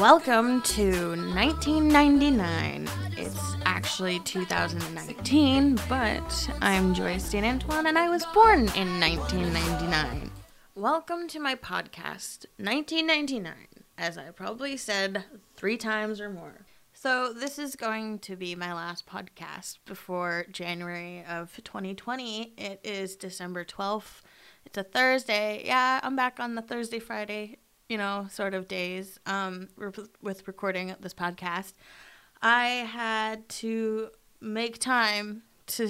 Welcome to 1999. It's actually 2019, but I'm Joyce Dean Antoine and I was born in 1999. Welcome to my podcast, 1999, as I probably said three times or more. So, this is going to be my last podcast before January of 2020. It is December 12th. It's a Thursday. Yeah, I'm back on the Thursday, Friday, you know, sort of days um, with recording this podcast. I had to make time to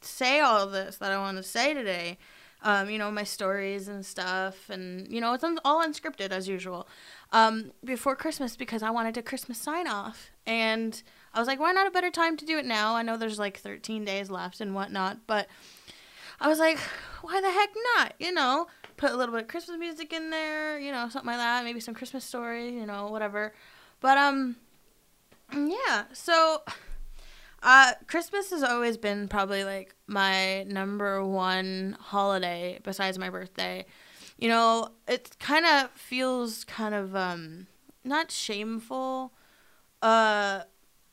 say all this that I want to say today. Um, you know, my stories and stuff, and you know, it's all unscripted as usual. Um, before Christmas because I wanted a Christmas sign off, and I was like, why not a better time to do it now? I know there's like 13 days left and whatnot, but I was like, why the heck not? You know, put a little bit of Christmas music in there, you know, something like that, maybe some Christmas story, you know, whatever. But um, yeah, so uh, Christmas has always been probably like my number one holiday besides my birthday. You know, it kind of feels kind of um not shameful, uh,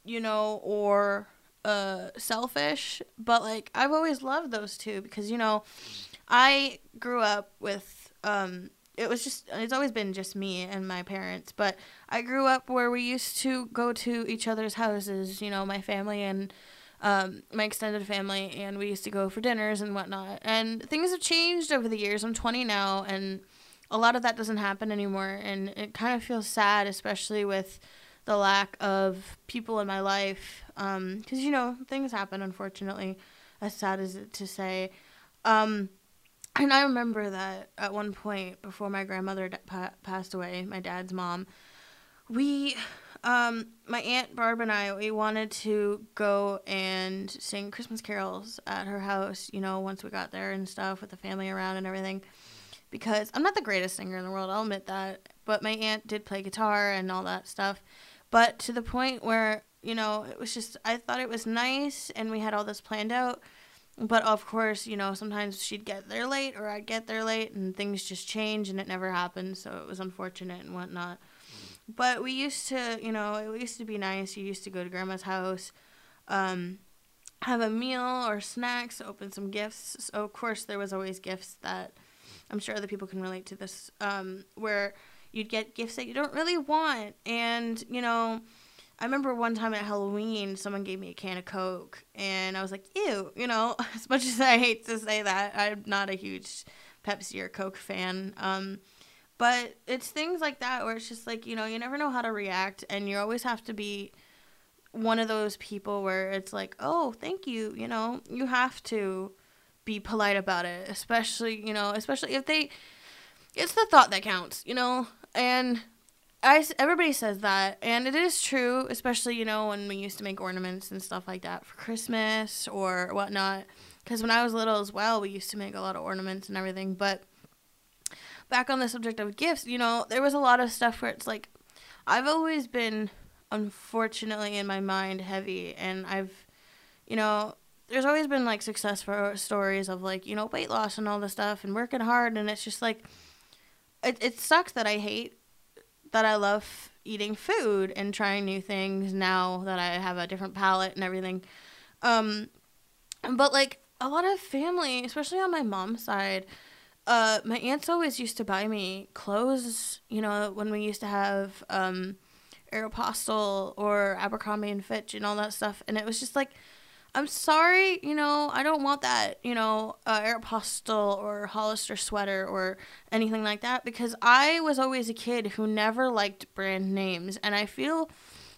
you know, or uh selfish, but like I've always loved those two because you know, I grew up with um it was just it's always been just me and my parents, but I grew up where we used to go to each other's houses, you know, my family and um, my extended family, and we used to go for dinners and whatnot. And things have changed over the years. I'm 20 now, and a lot of that doesn't happen anymore. And it kind of feels sad, especially with the lack of people in my life. Because, you know, things happen, unfortunately, as sad as it to say. Um, and I remember that at one point before my grandmother pa- passed away, my dad's mom, we, um, my aunt Barb and I, we wanted to go and sing Christmas carols at her house. You know, once we got there and stuff with the family around and everything. Because I'm not the greatest singer in the world, I'll admit that. But my aunt did play guitar and all that stuff. But to the point where you know it was just I thought it was nice and we had all this planned out. But of course, you know, sometimes she'd get there late or I'd get there late and things just change and it never happened. So it was unfortunate and whatnot. But we used to, you know, it used to be nice. You used to go to grandma's house, um, have a meal or snacks, open some gifts. So of course, there was always gifts that I'm sure other people can relate to this, um, where you'd get gifts that you don't really want. And, you know, I remember one time at Halloween, someone gave me a can of Coke, and I was like, ew, you know, as much as I hate to say that, I'm not a huge Pepsi or Coke fan. Um, but it's things like that where it's just like, you know, you never know how to react, and you always have to be one of those people where it's like, oh, thank you, you know, you have to be polite about it, especially, you know, especially if they, it's the thought that counts, you know, and I, everybody says that, and it is true, especially, you know, when we used to make ornaments and stuff like that for Christmas or whatnot. Because when I was little as well, we used to make a lot of ornaments and everything. But back on the subject of gifts, you know, there was a lot of stuff where it's like, I've always been, unfortunately, in my mind, heavy, and I've, you know, there's always been like success for stories of like, you know, weight loss and all this stuff and working hard, and it's just like, it, it sucks that I hate that I love eating food and trying new things now that I have a different palate and everything. Um, but like a lot of family, especially on my mom's side, uh, my aunts always used to buy me clothes. You know, when we used to have um, Aeropostale or Abercrombie and Fitch and all that stuff, and it was just like. I'm sorry, you know, I don't want that, you know, uh, Aeropostale or Hollister sweater or anything like that because I was always a kid who never liked brand names. And I feel,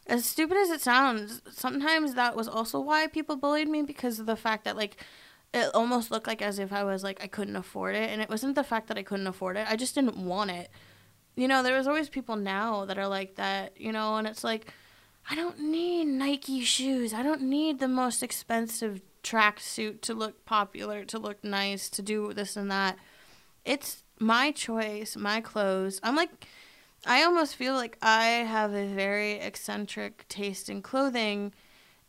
as stupid as it sounds, sometimes that was also why people bullied me because of the fact that, like, it almost looked like as if I was like, I couldn't afford it. And it wasn't the fact that I couldn't afford it, I just didn't want it. You know, there was always people now that are like that, you know, and it's like, I don't need Nike shoes. I don't need the most expensive tracksuit to look popular, to look nice, to do this and that. It's my choice, my clothes. I'm like, I almost feel like I have a very eccentric taste in clothing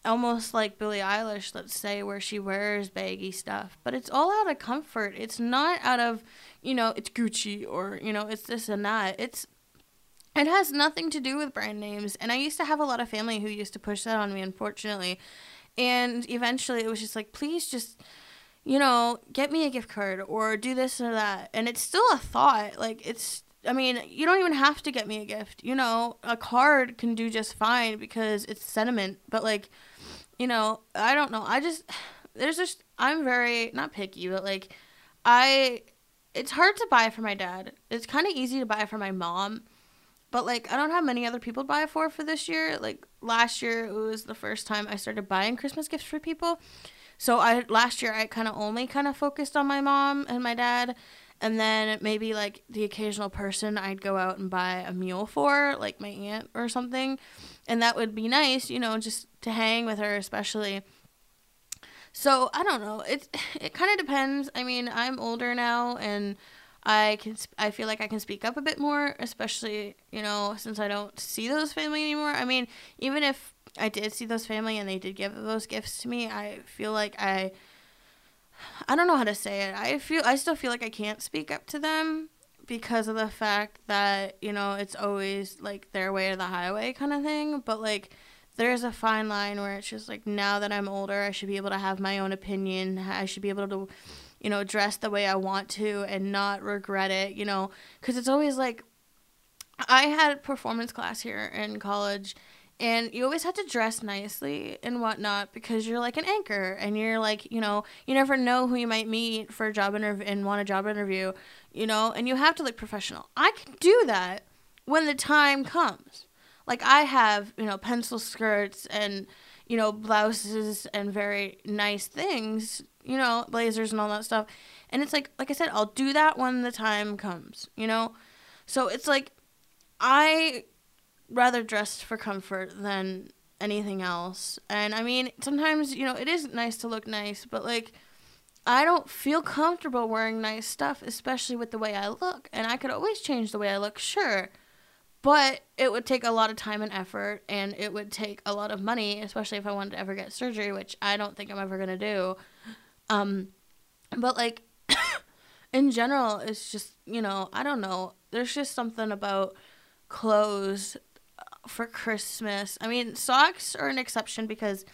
almost like Billie Eilish, let's say, where she wears baggy stuff, but it's all out of comfort. It's not out of, you know, it's Gucci or, you know, it's this and that. It's it has nothing to do with brand names. And I used to have a lot of family who used to push that on me, unfortunately. And eventually it was just like, please just, you know, get me a gift card or do this or that. And it's still a thought. Like, it's, I mean, you don't even have to get me a gift. You know, a card can do just fine because it's sentiment. But, like, you know, I don't know. I just, there's just, I'm very, not picky, but like, I, it's hard to buy for my dad. It's kind of easy to buy for my mom but like I don't have many other people to buy it for for this year. Like last year, it was the first time I started buying Christmas gifts for people. So I last year I kind of only kind of focused on my mom and my dad, and then maybe like the occasional person I'd go out and buy a meal for, like my aunt or something, and that would be nice, you know, just to hang with her, especially. So I don't know. It it kind of depends. I mean, I'm older now and I can I feel like I can speak up a bit more, especially you know since I don't see those family anymore. I mean, even if I did see those family and they did give those gifts to me, I feel like I I don't know how to say it. I feel I still feel like I can't speak up to them because of the fact that you know it's always like their way or the highway kind of thing. But like there's a fine line where it's just like now that I'm older, I should be able to have my own opinion. I should be able to you know, dress the way I want to and not regret it, you know, because it's always like I had performance class here in college and you always had to dress nicely and whatnot because you're like an anchor and you're like you know you never know who you might meet for a job interview and want a job interview you know and you have to look professional. I can do that when the time comes. Like i have you know pencil skirts and you know blouses and very nice things you know, blazers and all that stuff. And it's like, like I said, I'll do that when the time comes, you know? So it's like, I rather dress for comfort than anything else. And I mean, sometimes, you know, it is nice to look nice, but like, I don't feel comfortable wearing nice stuff, especially with the way I look. And I could always change the way I look, sure. But it would take a lot of time and effort, and it would take a lot of money, especially if I wanted to ever get surgery, which I don't think I'm ever going to do. Um, but like in general, it's just you know I don't know. There's just something about clothes uh, for Christmas. I mean, socks are an exception because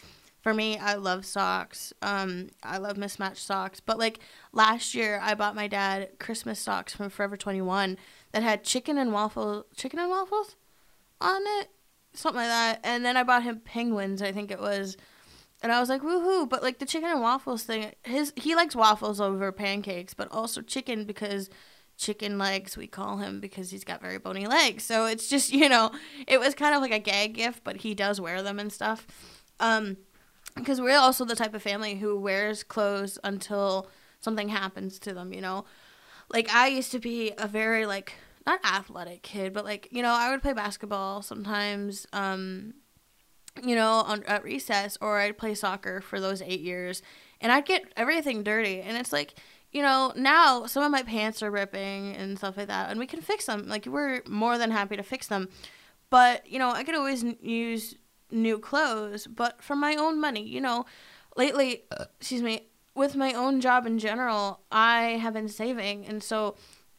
for me, I love socks. Um, I love mismatched socks. But like last year, I bought my dad Christmas socks from Forever 21 that had chicken and waffle, chicken and waffles on it, something like that. And then I bought him penguins. I think it was and I was like, woohoo! But like the chicken and waffles thing, his he likes waffles over pancakes, but also chicken because chicken legs we call him because he's got very bony legs. So it's just you know, it was kind of like a gag gift, but he does wear them and stuff. Um, because we're also the type of family who wears clothes until something happens to them. You know, like I used to be a very like not athletic kid, but like you know I would play basketball sometimes. Um, you know, on, at recess, or I'd play soccer for those eight years, and I'd get everything dirty. And it's like, you know, now some of my pants are ripping and stuff like that, and we can fix them. Like, we're more than happy to fix them. But, you know, I could always n- use new clothes, but for my own money, you know, lately, uh, excuse me, with my own job in general, I have been saving. And so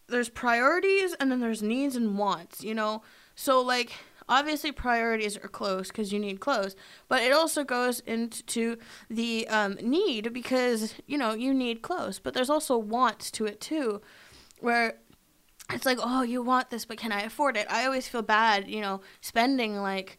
there's priorities and then there's needs and wants, you know? So, like, obviously priorities are close because you need clothes but it also goes into the um, need because you know you need clothes but there's also wants to it too where it's like oh you want this but can i afford it i always feel bad you know spending like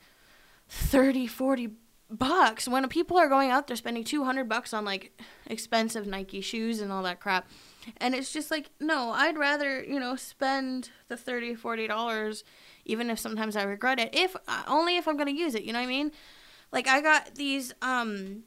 30 40 bucks when people are going out there spending 200 bucks on like expensive nike shoes and all that crap and it's just like no i'd rather you know spend the 30 40 dollars even if sometimes I regret it. If uh, only if I'm gonna use it, you know what I mean? Like I got these um,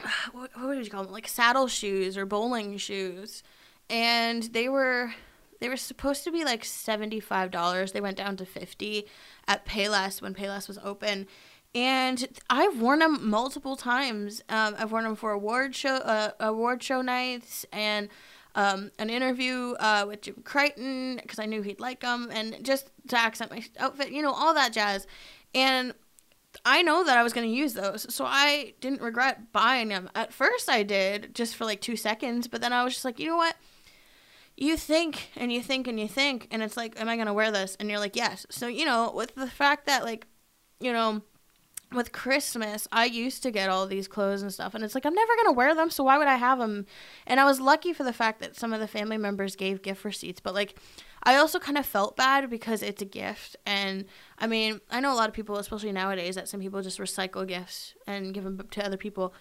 what, what would you call them? Like saddle shoes or bowling shoes, and they were they were supposed to be like seventy five dollars. They went down to fifty at Payless when Payless was open. And I've worn them multiple times. Um, I've worn them for award show, uh, award show nights, and um, an interview uh, with Jim Crichton because I knew he'd like them, and just to accent my outfit, you know, all that jazz. And I know that I was going to use those. So I didn't regret buying them. At first I did just for like 2 seconds, but then I was just like, "You know what? You think and you think and you think and it's like, am I going to wear this?" And you're like, "Yes." So, you know, with the fact that like, you know, with Christmas, I used to get all these clothes and stuff, and it's like I'm never gonna wear them, so why would I have them? And I was lucky for the fact that some of the family members gave gift receipts, but like I also kind of felt bad because it's a gift, and I mean I know a lot of people, especially nowadays, that some people just recycle gifts and give them to other people,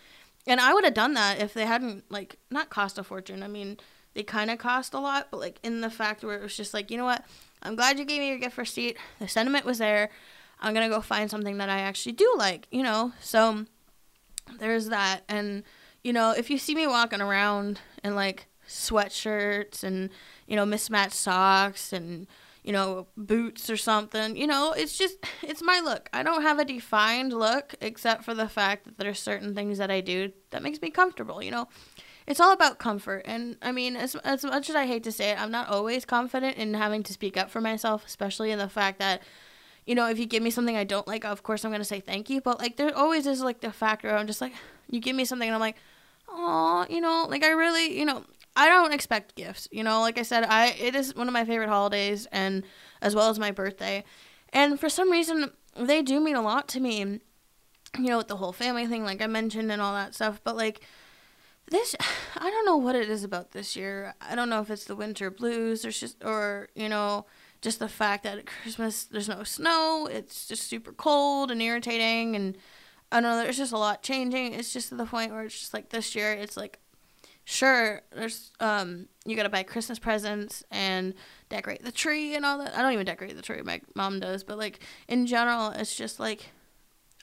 and I would have done that if they hadn't like not cost a fortune. I mean they kind of cost a lot, but like in the fact where it was just like you know what, I'm glad you gave me your gift receipt. The sentiment was there. I'm gonna go find something that I actually do like, you know. So there's that, and you know, if you see me walking around in like sweatshirts and you know mismatched socks and you know boots or something, you know, it's just it's my look. I don't have a defined look except for the fact that there's certain things that I do that makes me comfortable, you know. It's all about comfort, and I mean, as as much as I hate to say it, I'm not always confident in having to speak up for myself, especially in the fact that you know, if you give me something I don't like, of course I'm gonna say thank you. But like, there always is like the factor. I'm just like, you give me something, and I'm like, oh, you know, like I really, you know, I don't expect gifts. You know, like I said, I it is one of my favorite holidays, and as well as my birthday, and for some reason they do mean a lot to me. You know, with the whole family thing, like I mentioned, and all that stuff. But like this, I don't know what it is about this year. I don't know if it's the winter blues or just or you know just the fact that at Christmas there's no snow, it's just super cold and irritating, and I don't know there's just a lot changing. It's just to the point where it's just like this year, it's like, sure, there's um you gotta buy Christmas presents and decorate the tree and all that. I don't even decorate the tree, my mom does, but like in general, it's just like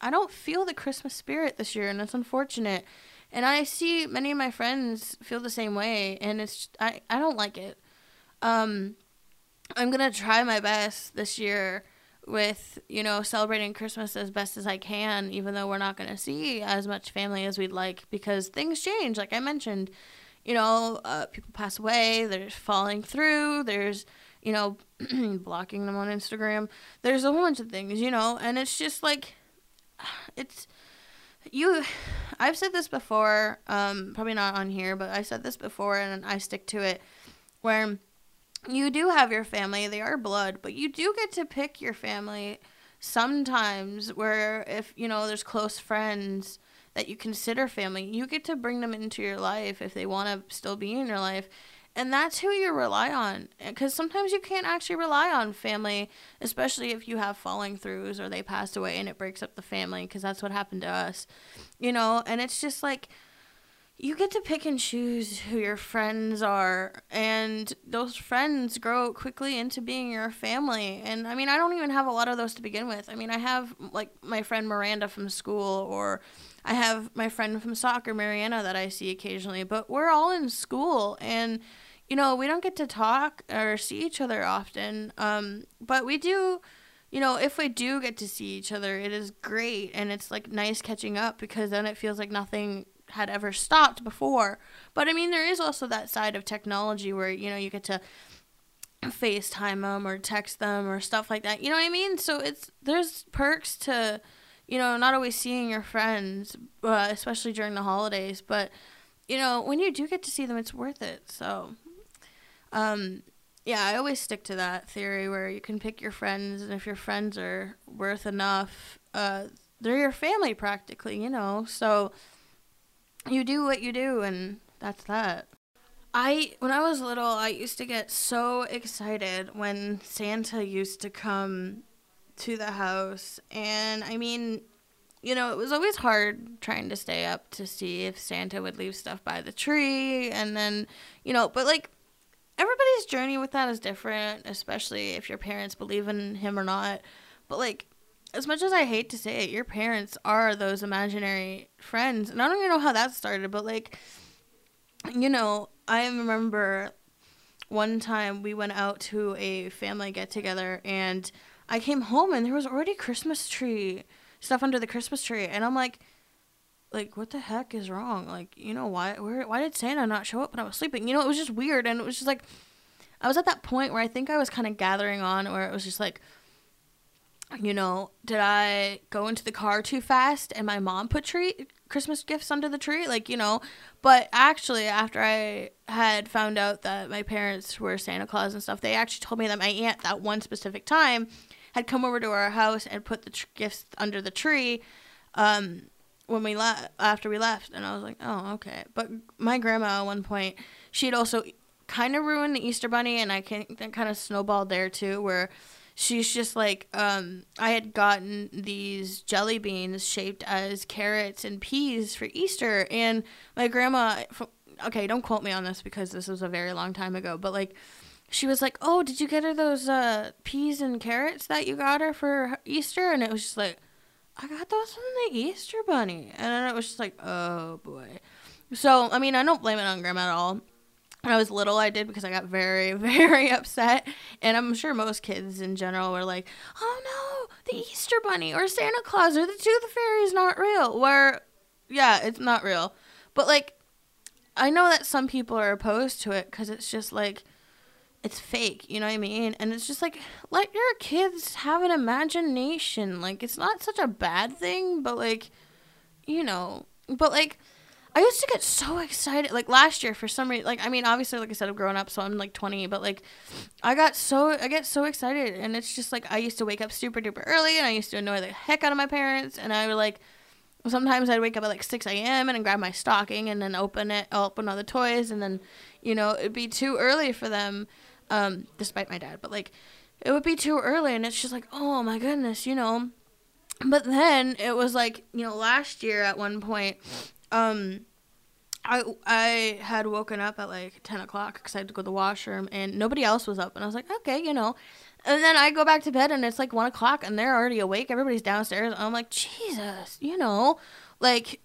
I don't feel the Christmas spirit this year, and it's unfortunate. And I see many of my friends feel the same way, and it's I I don't like it. Um, I'm gonna try my best this year with you know celebrating Christmas as best as I can, even though we're not gonna see as much family as we'd like because things change. Like I mentioned, you know, uh, people pass away. There's falling through. There's you know blocking them on Instagram. There's a whole bunch of things, you know, and it's just like it's you I've said this before, um, probably not on here, but I said this before and I stick to it where you do have your family, they are blood, but you do get to pick your family sometimes where if you know there's close friends that you consider family, you get to bring them into your life if they want to still be in your life. And that's who you rely on. Because sometimes you can't actually rely on family, especially if you have falling throughs or they passed away and it breaks up the family, because that's what happened to us. You know, and it's just like, you get to pick and choose who your friends are and those friends grow quickly into being your family. And i mean i don't even have a lot of those to begin with. I mean i have like my friend miranda from school or i have my friend from soccer mariana that i see occasionally but we're all in school. And you know we don't get to talk or see each other often um, but we do you know if we do get to see each other it is great. And it's like nice catching up because then it feels like nothing had ever stopped before. But I mean, there is also that side of technology where you know you get to FaceTime them or text them or stuff like that. You know what I mean? So it's there's perks to you know not always seeing your friends, uh, especially during the holidays. But you know when you do get to see them, it's worth it. So. Um, yeah, I always stick to that theory where you can pick your friends, and if your friends are worth enough, uh, they're your family practically, you know. So you do what you do and that's that. I when I was little, I used to get so excited when Santa used to come to the house and I mean, you know, it was always hard trying to stay up to see if Santa would leave stuff by the tree and then, you know, but like everybody's journey with that is different, especially if your parents believe in him or not. But like as much as I hate to say it, your parents are those imaginary friends. And I don't even know how that started, but like, you know, I remember one time we went out to a family get together and I came home and there was already Christmas tree stuff under the Christmas tree. And I'm like, like what the heck is wrong? Like, you know, why where why did Santa not show up when I was sleeping? You know, it was just weird and it was just like I was at that point where I think I was kind of gathering on where it was just like you know, did I go into the car too fast and my mom put tree Christmas gifts under the tree? Like, you know, but actually after I had found out that my parents were Santa Claus and stuff, they actually told me that my aunt that one specific time had come over to our house and put the tr- gifts under the tree um when we left after we left and I was like, "Oh, okay." But my grandma at one point, she'd also kind of ruined the Easter bunny and I can that kind of snowballed there too where she's just like um i had gotten these jelly beans shaped as carrots and peas for easter and my grandma okay don't quote me on this because this was a very long time ago but like she was like oh did you get her those uh peas and carrots that you got her for easter? And it was just like i got those from the easter bunny. And then it was just like oh boy. So i mean i don't blame it on grandma at all when I was little, I did because I got very, very upset. And I'm sure most kids in general were like, oh no, the Easter Bunny or Santa Claus or the Tooth Fairy is not real. Where, yeah, it's not real. But like, I know that some people are opposed to it because it's just like, it's fake, you know what I mean? And it's just like, let your kids have an imagination. Like, it's not such a bad thing, but like, you know, but like, I used to get so excited. Like last year, for some reason, like I mean, obviously, like I said, I'm growing up, so I'm like 20. But like, I got so I get so excited, and it's just like I used to wake up super duper early, and I used to annoy the heck out of my parents, and I would like. Sometimes I'd wake up at like 6 a.m. and grab my stocking and then open it, open all the toys, and then, you know, it'd be too early for them, um, despite my dad. But like, it would be too early, and it's just like, oh my goodness, you know. But then it was like, you know, last year at one point, um, I I had woken up at like ten o'clock because I had to go to the washroom and nobody else was up and I was like okay you know, and then I go back to bed and it's like one o'clock and they're already awake. Everybody's downstairs I'm like Jesus you know, like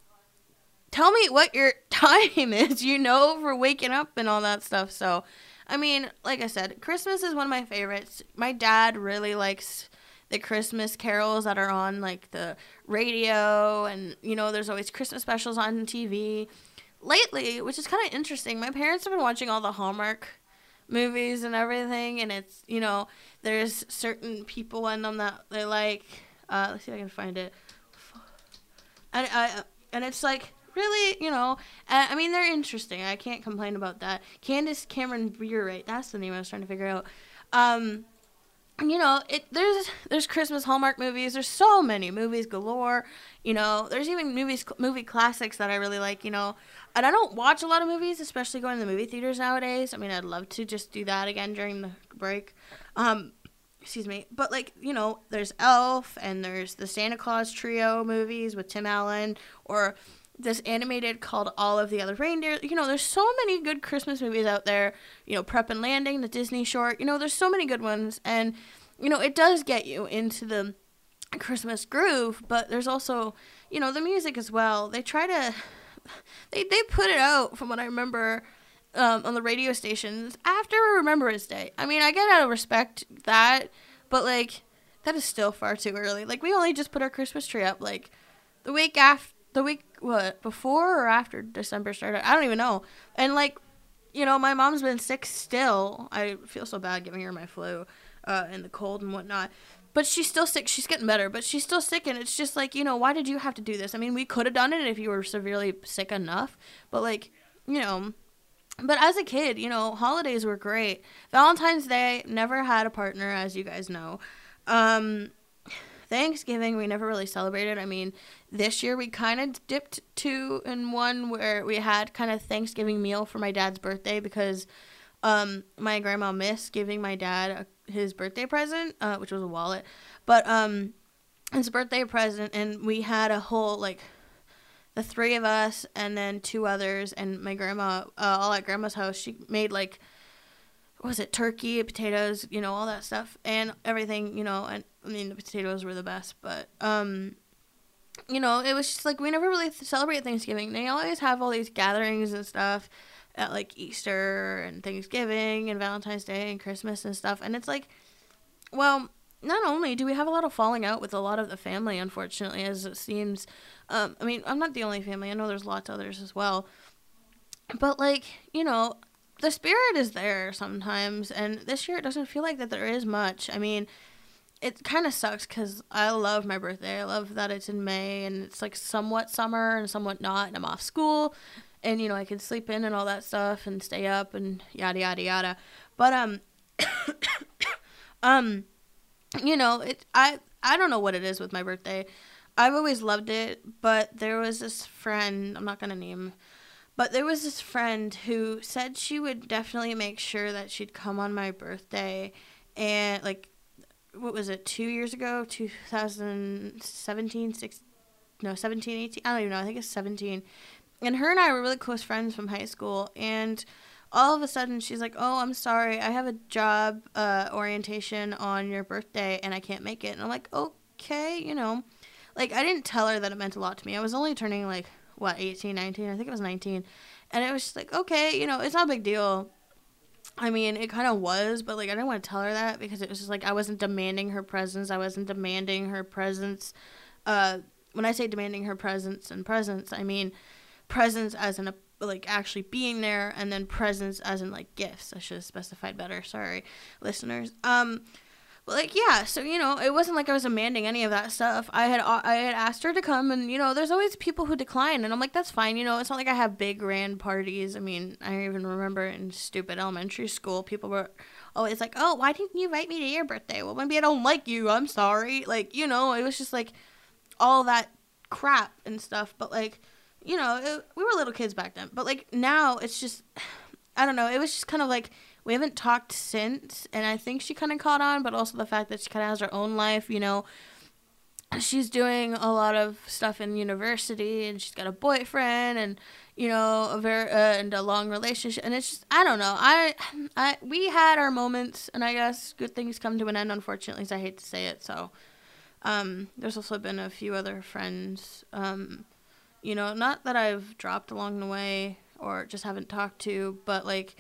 tell me what your time is you know for waking up and all that stuff. So, I mean like I said Christmas is one of my favorites. My dad really likes the Christmas carols that are on like the radio and you know there's always Christmas specials on TV. Lately, which is kind of interesting, my parents have been watching all the Hallmark movies and everything and it's, you know, there's certain people in them that they like uh let's see if I can find it. And I and it's like really, you know, I mean they're interesting. I can't complain about that. Candace Cameron Bure, right? that's the name I was trying to figure out. Um you know, it there's there's Christmas Hallmark movies. There's so many movies galore. You know, there's even movies movie classics that I really like. You know, and I don't watch a lot of movies, especially going to the movie theaters nowadays. I mean, I'd love to just do that again during the break. Um, excuse me, but like you know, there's Elf and there's the Santa Claus trio movies with Tim Allen or this animated called All of the Other Reindeer. You know, there's so many good Christmas movies out there. You know, Prep and Landing, the Disney short. You know, there's so many good ones, and you know, it does get you into the Christmas groove. But there's also, you know, the music as well. They try to, they they put it out from what I remember. Um, on the radio stations after Remembrance Day. I mean, I get out of respect that, but like that is still far too early. Like we only just put our Christmas tree up like the week after the week what before or after December started. I don't even know. And like, you know, my mom's been sick still. I feel so bad giving her my flu, uh, and the cold and whatnot. But she's still sick. She's getting better, but she's still sick, and it's just like, you know, why did you have to do this? I mean, we could have done it if you were severely sick enough, but like, you know. But as a kid, you know, holidays were great. Valentine's Day never had a partner, as you guys know. Um, Thanksgiving we never really celebrated. I mean, this year we kind of dipped two in one where we had kind of Thanksgiving meal for my dad's birthday because um my grandma missed giving my dad a, his birthday present, uh, which was a wallet. But um his birthday present and we had a whole like the three of us and then two others and my grandma uh, all at grandma's house she made like was it turkey, potatoes, you know, all that stuff and everything, you know, and I mean the potatoes were the best, but um you know, it was just like we never really celebrate Thanksgiving. They always have all these gatherings and stuff at like Easter and Thanksgiving and Valentine's Day and Christmas and stuff. And it's like, well, not only do we have a lot of falling out with a lot of the family, unfortunately, as it seems. Um, I mean, I'm not the only family. I know there's lots of others as well. But like, you know, the spirit is there sometimes, and this year it doesn't feel like that there is much. I mean, it kind of sucks because I love my birthday. I love that it's in May and it's like somewhat summer and somewhat not, and I'm off school, and you know I can sleep in and all that stuff and stay up and yada yada yada. But um, um, you know it. I I don't know what it is with my birthday. I've always loved it, but there was this friend. I'm not gonna name. But there was this friend who said she would definitely make sure that she'd come on my birthday and like what was it two years ago? 2017 six, no 17 18 i don't even know i think it's 17 and her and i were really close friends from high school and all of a sudden she's like oh i'm sorry i have a job uh, orientation on your birthday and i can't make it. And i'm like okay you know. Like i didn't tell her that it meant a lot to me. I was only turning like what 18 19 i think it was 19 and it was just like okay you know it's not a big deal I mean, it kind of was, but like I didn't want to tell her that because it was just like I wasn't demanding her presence. I wasn't demanding her presence. Uh, when I say demanding her presence and presence, I mean presence as in a like actually being there, and then presence as in like gifts. I should have specified better. Sorry, listeners. Um, like yeah, so you know, it wasn't like I was demanding any of that stuff. I had I had asked her to come, and you know, there's always people who decline, and I'm like, that's fine. You know, it's not like I have big grand parties. I mean, I even remember in stupid elementary school, people were always like, oh, why didn't you invite me to your birthday? Well, maybe I don't like you. I'm sorry. Like you know, it was just like all that crap and stuff. But like, you know, it, we were little kids back then. But like now, it's just I don't know. It was just kind of like we haven't talked since, and I think she kind of caught on, but also the fact that she kind of has her own life, you know. She's doing a lot of stuff in university, and she's got a boyfriend, and you know, a very uh, and a long relationship, and it's just I don't know. I, I we had our moments, and I guess good things come to an end. Unfortunately, so I hate to say it. So, um, there's also been a few other friends, um, you know, not that I've dropped along the way or just haven't talked to, but like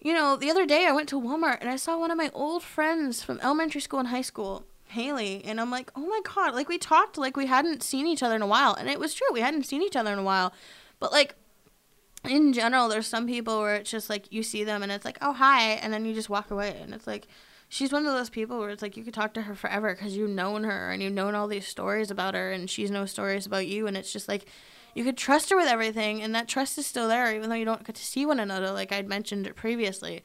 you know, the other day I went to Walmart and I saw one of my old friends from elementary school and high school, Haley, and I'm like, oh my god, like we talked like we hadn't seen each other in a while, and it was true, we hadn't seen each other in a while, but like in general, there's some people where it's just like you see them and it's like, oh hi, and then you just walk away, and it's like. She's one of those people where it's like you could talk to her forever because you've known her and you've known all these stories about her and she's no stories about you and it's just like you could trust her with everything, and that trust is still there, even though you don't get to see one another, like I'd mentioned it previously.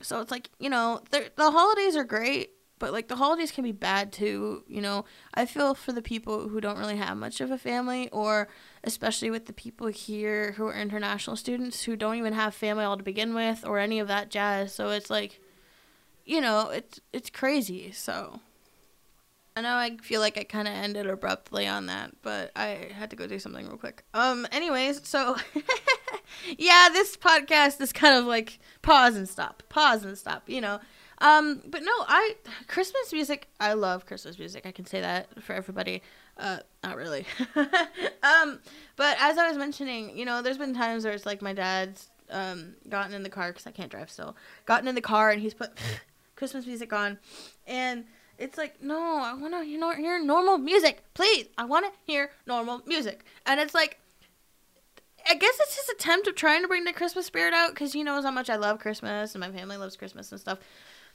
So it's like, you know, the holidays are great, but like the holidays can be bad too. You know, I feel for the people who don't really have much of a family, or especially with the people here who are international students who don't even have family all to begin with, or any of that jazz. So it's like, you know, it's it's crazy. So I know I feel like I kind of ended abruptly on that, but I had to go do something real quick. Um, anyways, so yeah, this podcast is kind of like pause and stop, pause and stop, you know. Um, but no, I Christmas music. I love Christmas music. I can say that for everybody. Uh, not really. um, but as I was mentioning, you know, there's been times where it's like my dad's um gotten in the car because I can't drive still. Gotten in the car and he's put Christmas music on, and it's like, no, I want to you hear normal music. Please, I want to hear normal music. And it's like, I guess it's his attempt of trying to bring the Christmas spirit out because he knows how much I love Christmas and my family loves Christmas and stuff.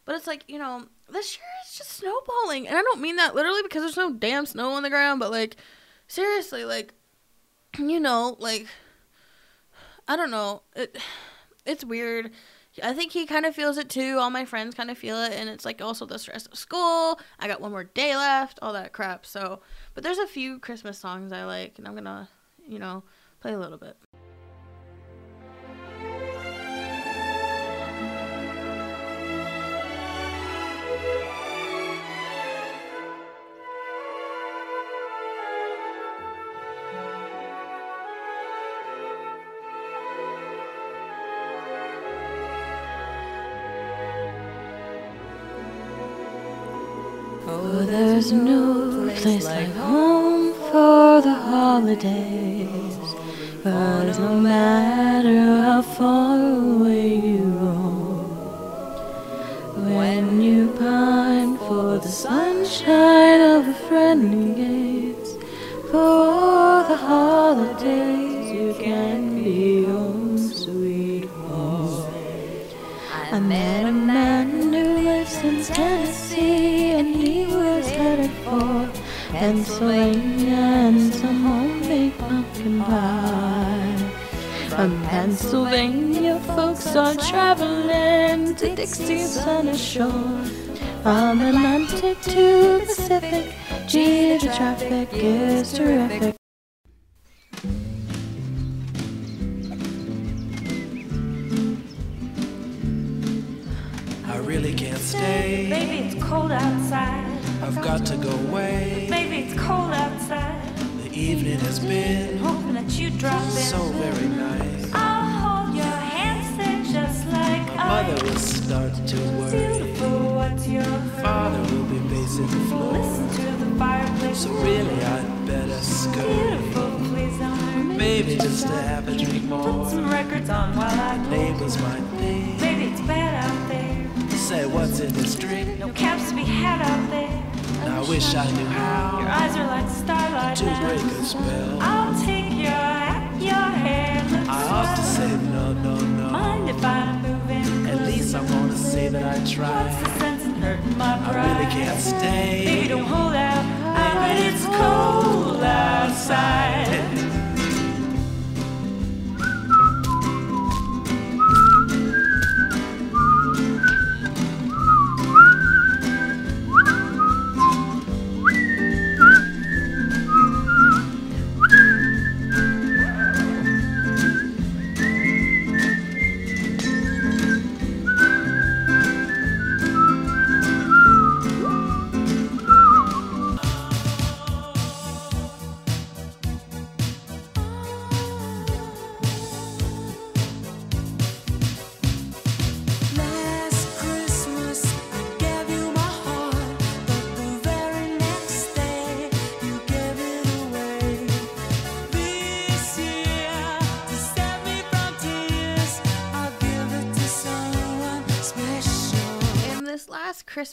But it's like, you know, this year is just snowballing. And I don't mean that literally because there's no damn snow on the ground, but like, seriously, like, you know, like, I don't know. It, it's weird I think he kind of feels it too. All my friends kind of feel it, and it's like also the stress of school. I got one more day left, all that crap. So, but there's a few Christmas songs I like, and I'm gonna, you know, play a little bit. No place like home for the holidays. Cause no matter how far away you roam, when you pine for the sunshine of a friendly gaze, for the holidays you can be home, sweet home. I met a man who lived since Tennessee, Pennsylvania and some homemade pumpkin pie. From Pennsylvania, folks are traveling to Dixie's sunny shore. From Atlantic to Pacific, gee, the traffic is terrific. I really can't stay. Baby, it's cold outside. I've got to go away. Maybe it's cold outside. The evening has been Hoping that you drop in. so very nice. I'll hold your hands, they're just like My mother will start to worry. Beautiful, what's your Father will be pacing the floor. Listen to the fireplace. So really, I'd better scurry. Beautiful, please me. Maybe just to have a drink Put more. some records on while I go. Neighbors might think. Baby, it's bad out there. Say what's in this drink. No caps to be had out there. I wish I knew how. Your eyes are like starlight to break a spell. I'll take your hat, your looks I ought to say no, no, no. Mind if I'm moving? At least I'm gonna say that I tried. What's the sense in hurting my I really can't stay. Baby, don't hold out. I bet it's cold outside.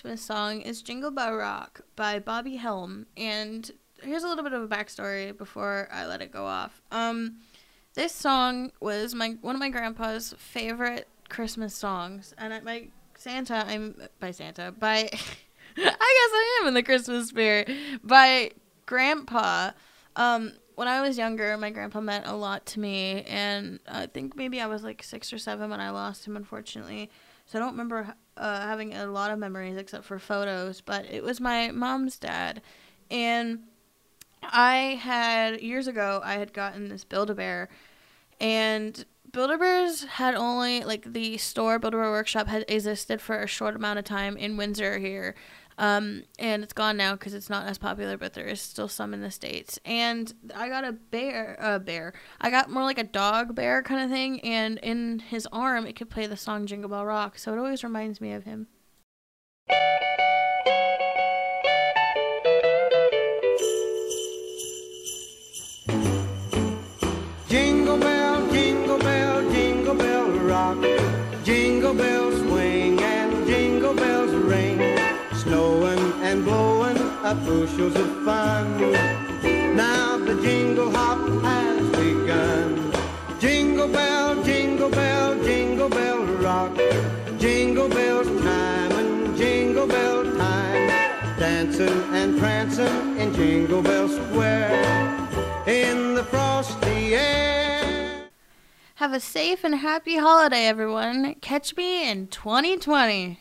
Christmas song is Jingle Bell Rock by Bobby Helm. And here's a little bit of a backstory before I let it go off. Um, this song was my one of my grandpa's favorite Christmas songs, and at my Santa, I'm by Santa by. I guess I am in the Christmas spirit by Grandpa. Um, when I was younger, my grandpa meant a lot to me, and I think maybe I was like six or seven when I lost him, unfortunately. So I don't remember uh, having a lot of memories except for photos, but it was my mom's dad. And I had, years ago, I had gotten this Build a Bear, and Build a Bears had only, like, the store Build a Bear Workshop had existed for a short amount of time in Windsor here. Um, and it's gone now because it's not as popular, but there is still some in the states. And I got a bear, a bear. I got more like a dog bear kind of thing, and in his arm it could play the song Jingle Bell Rock, so it always reminds me of him. Jingle bell, jingle bell, jingle bell rock. Jingle bells up bushels of fun. Now the jingle hop has begun. Jingle bell, jingle bell, jingle bell rock. Jingle bells time and jingle bell time. Dancing and prancing in Jingle Bell Square. In the frosty air. Have a safe and happy holiday, everyone. Catch me in 2020.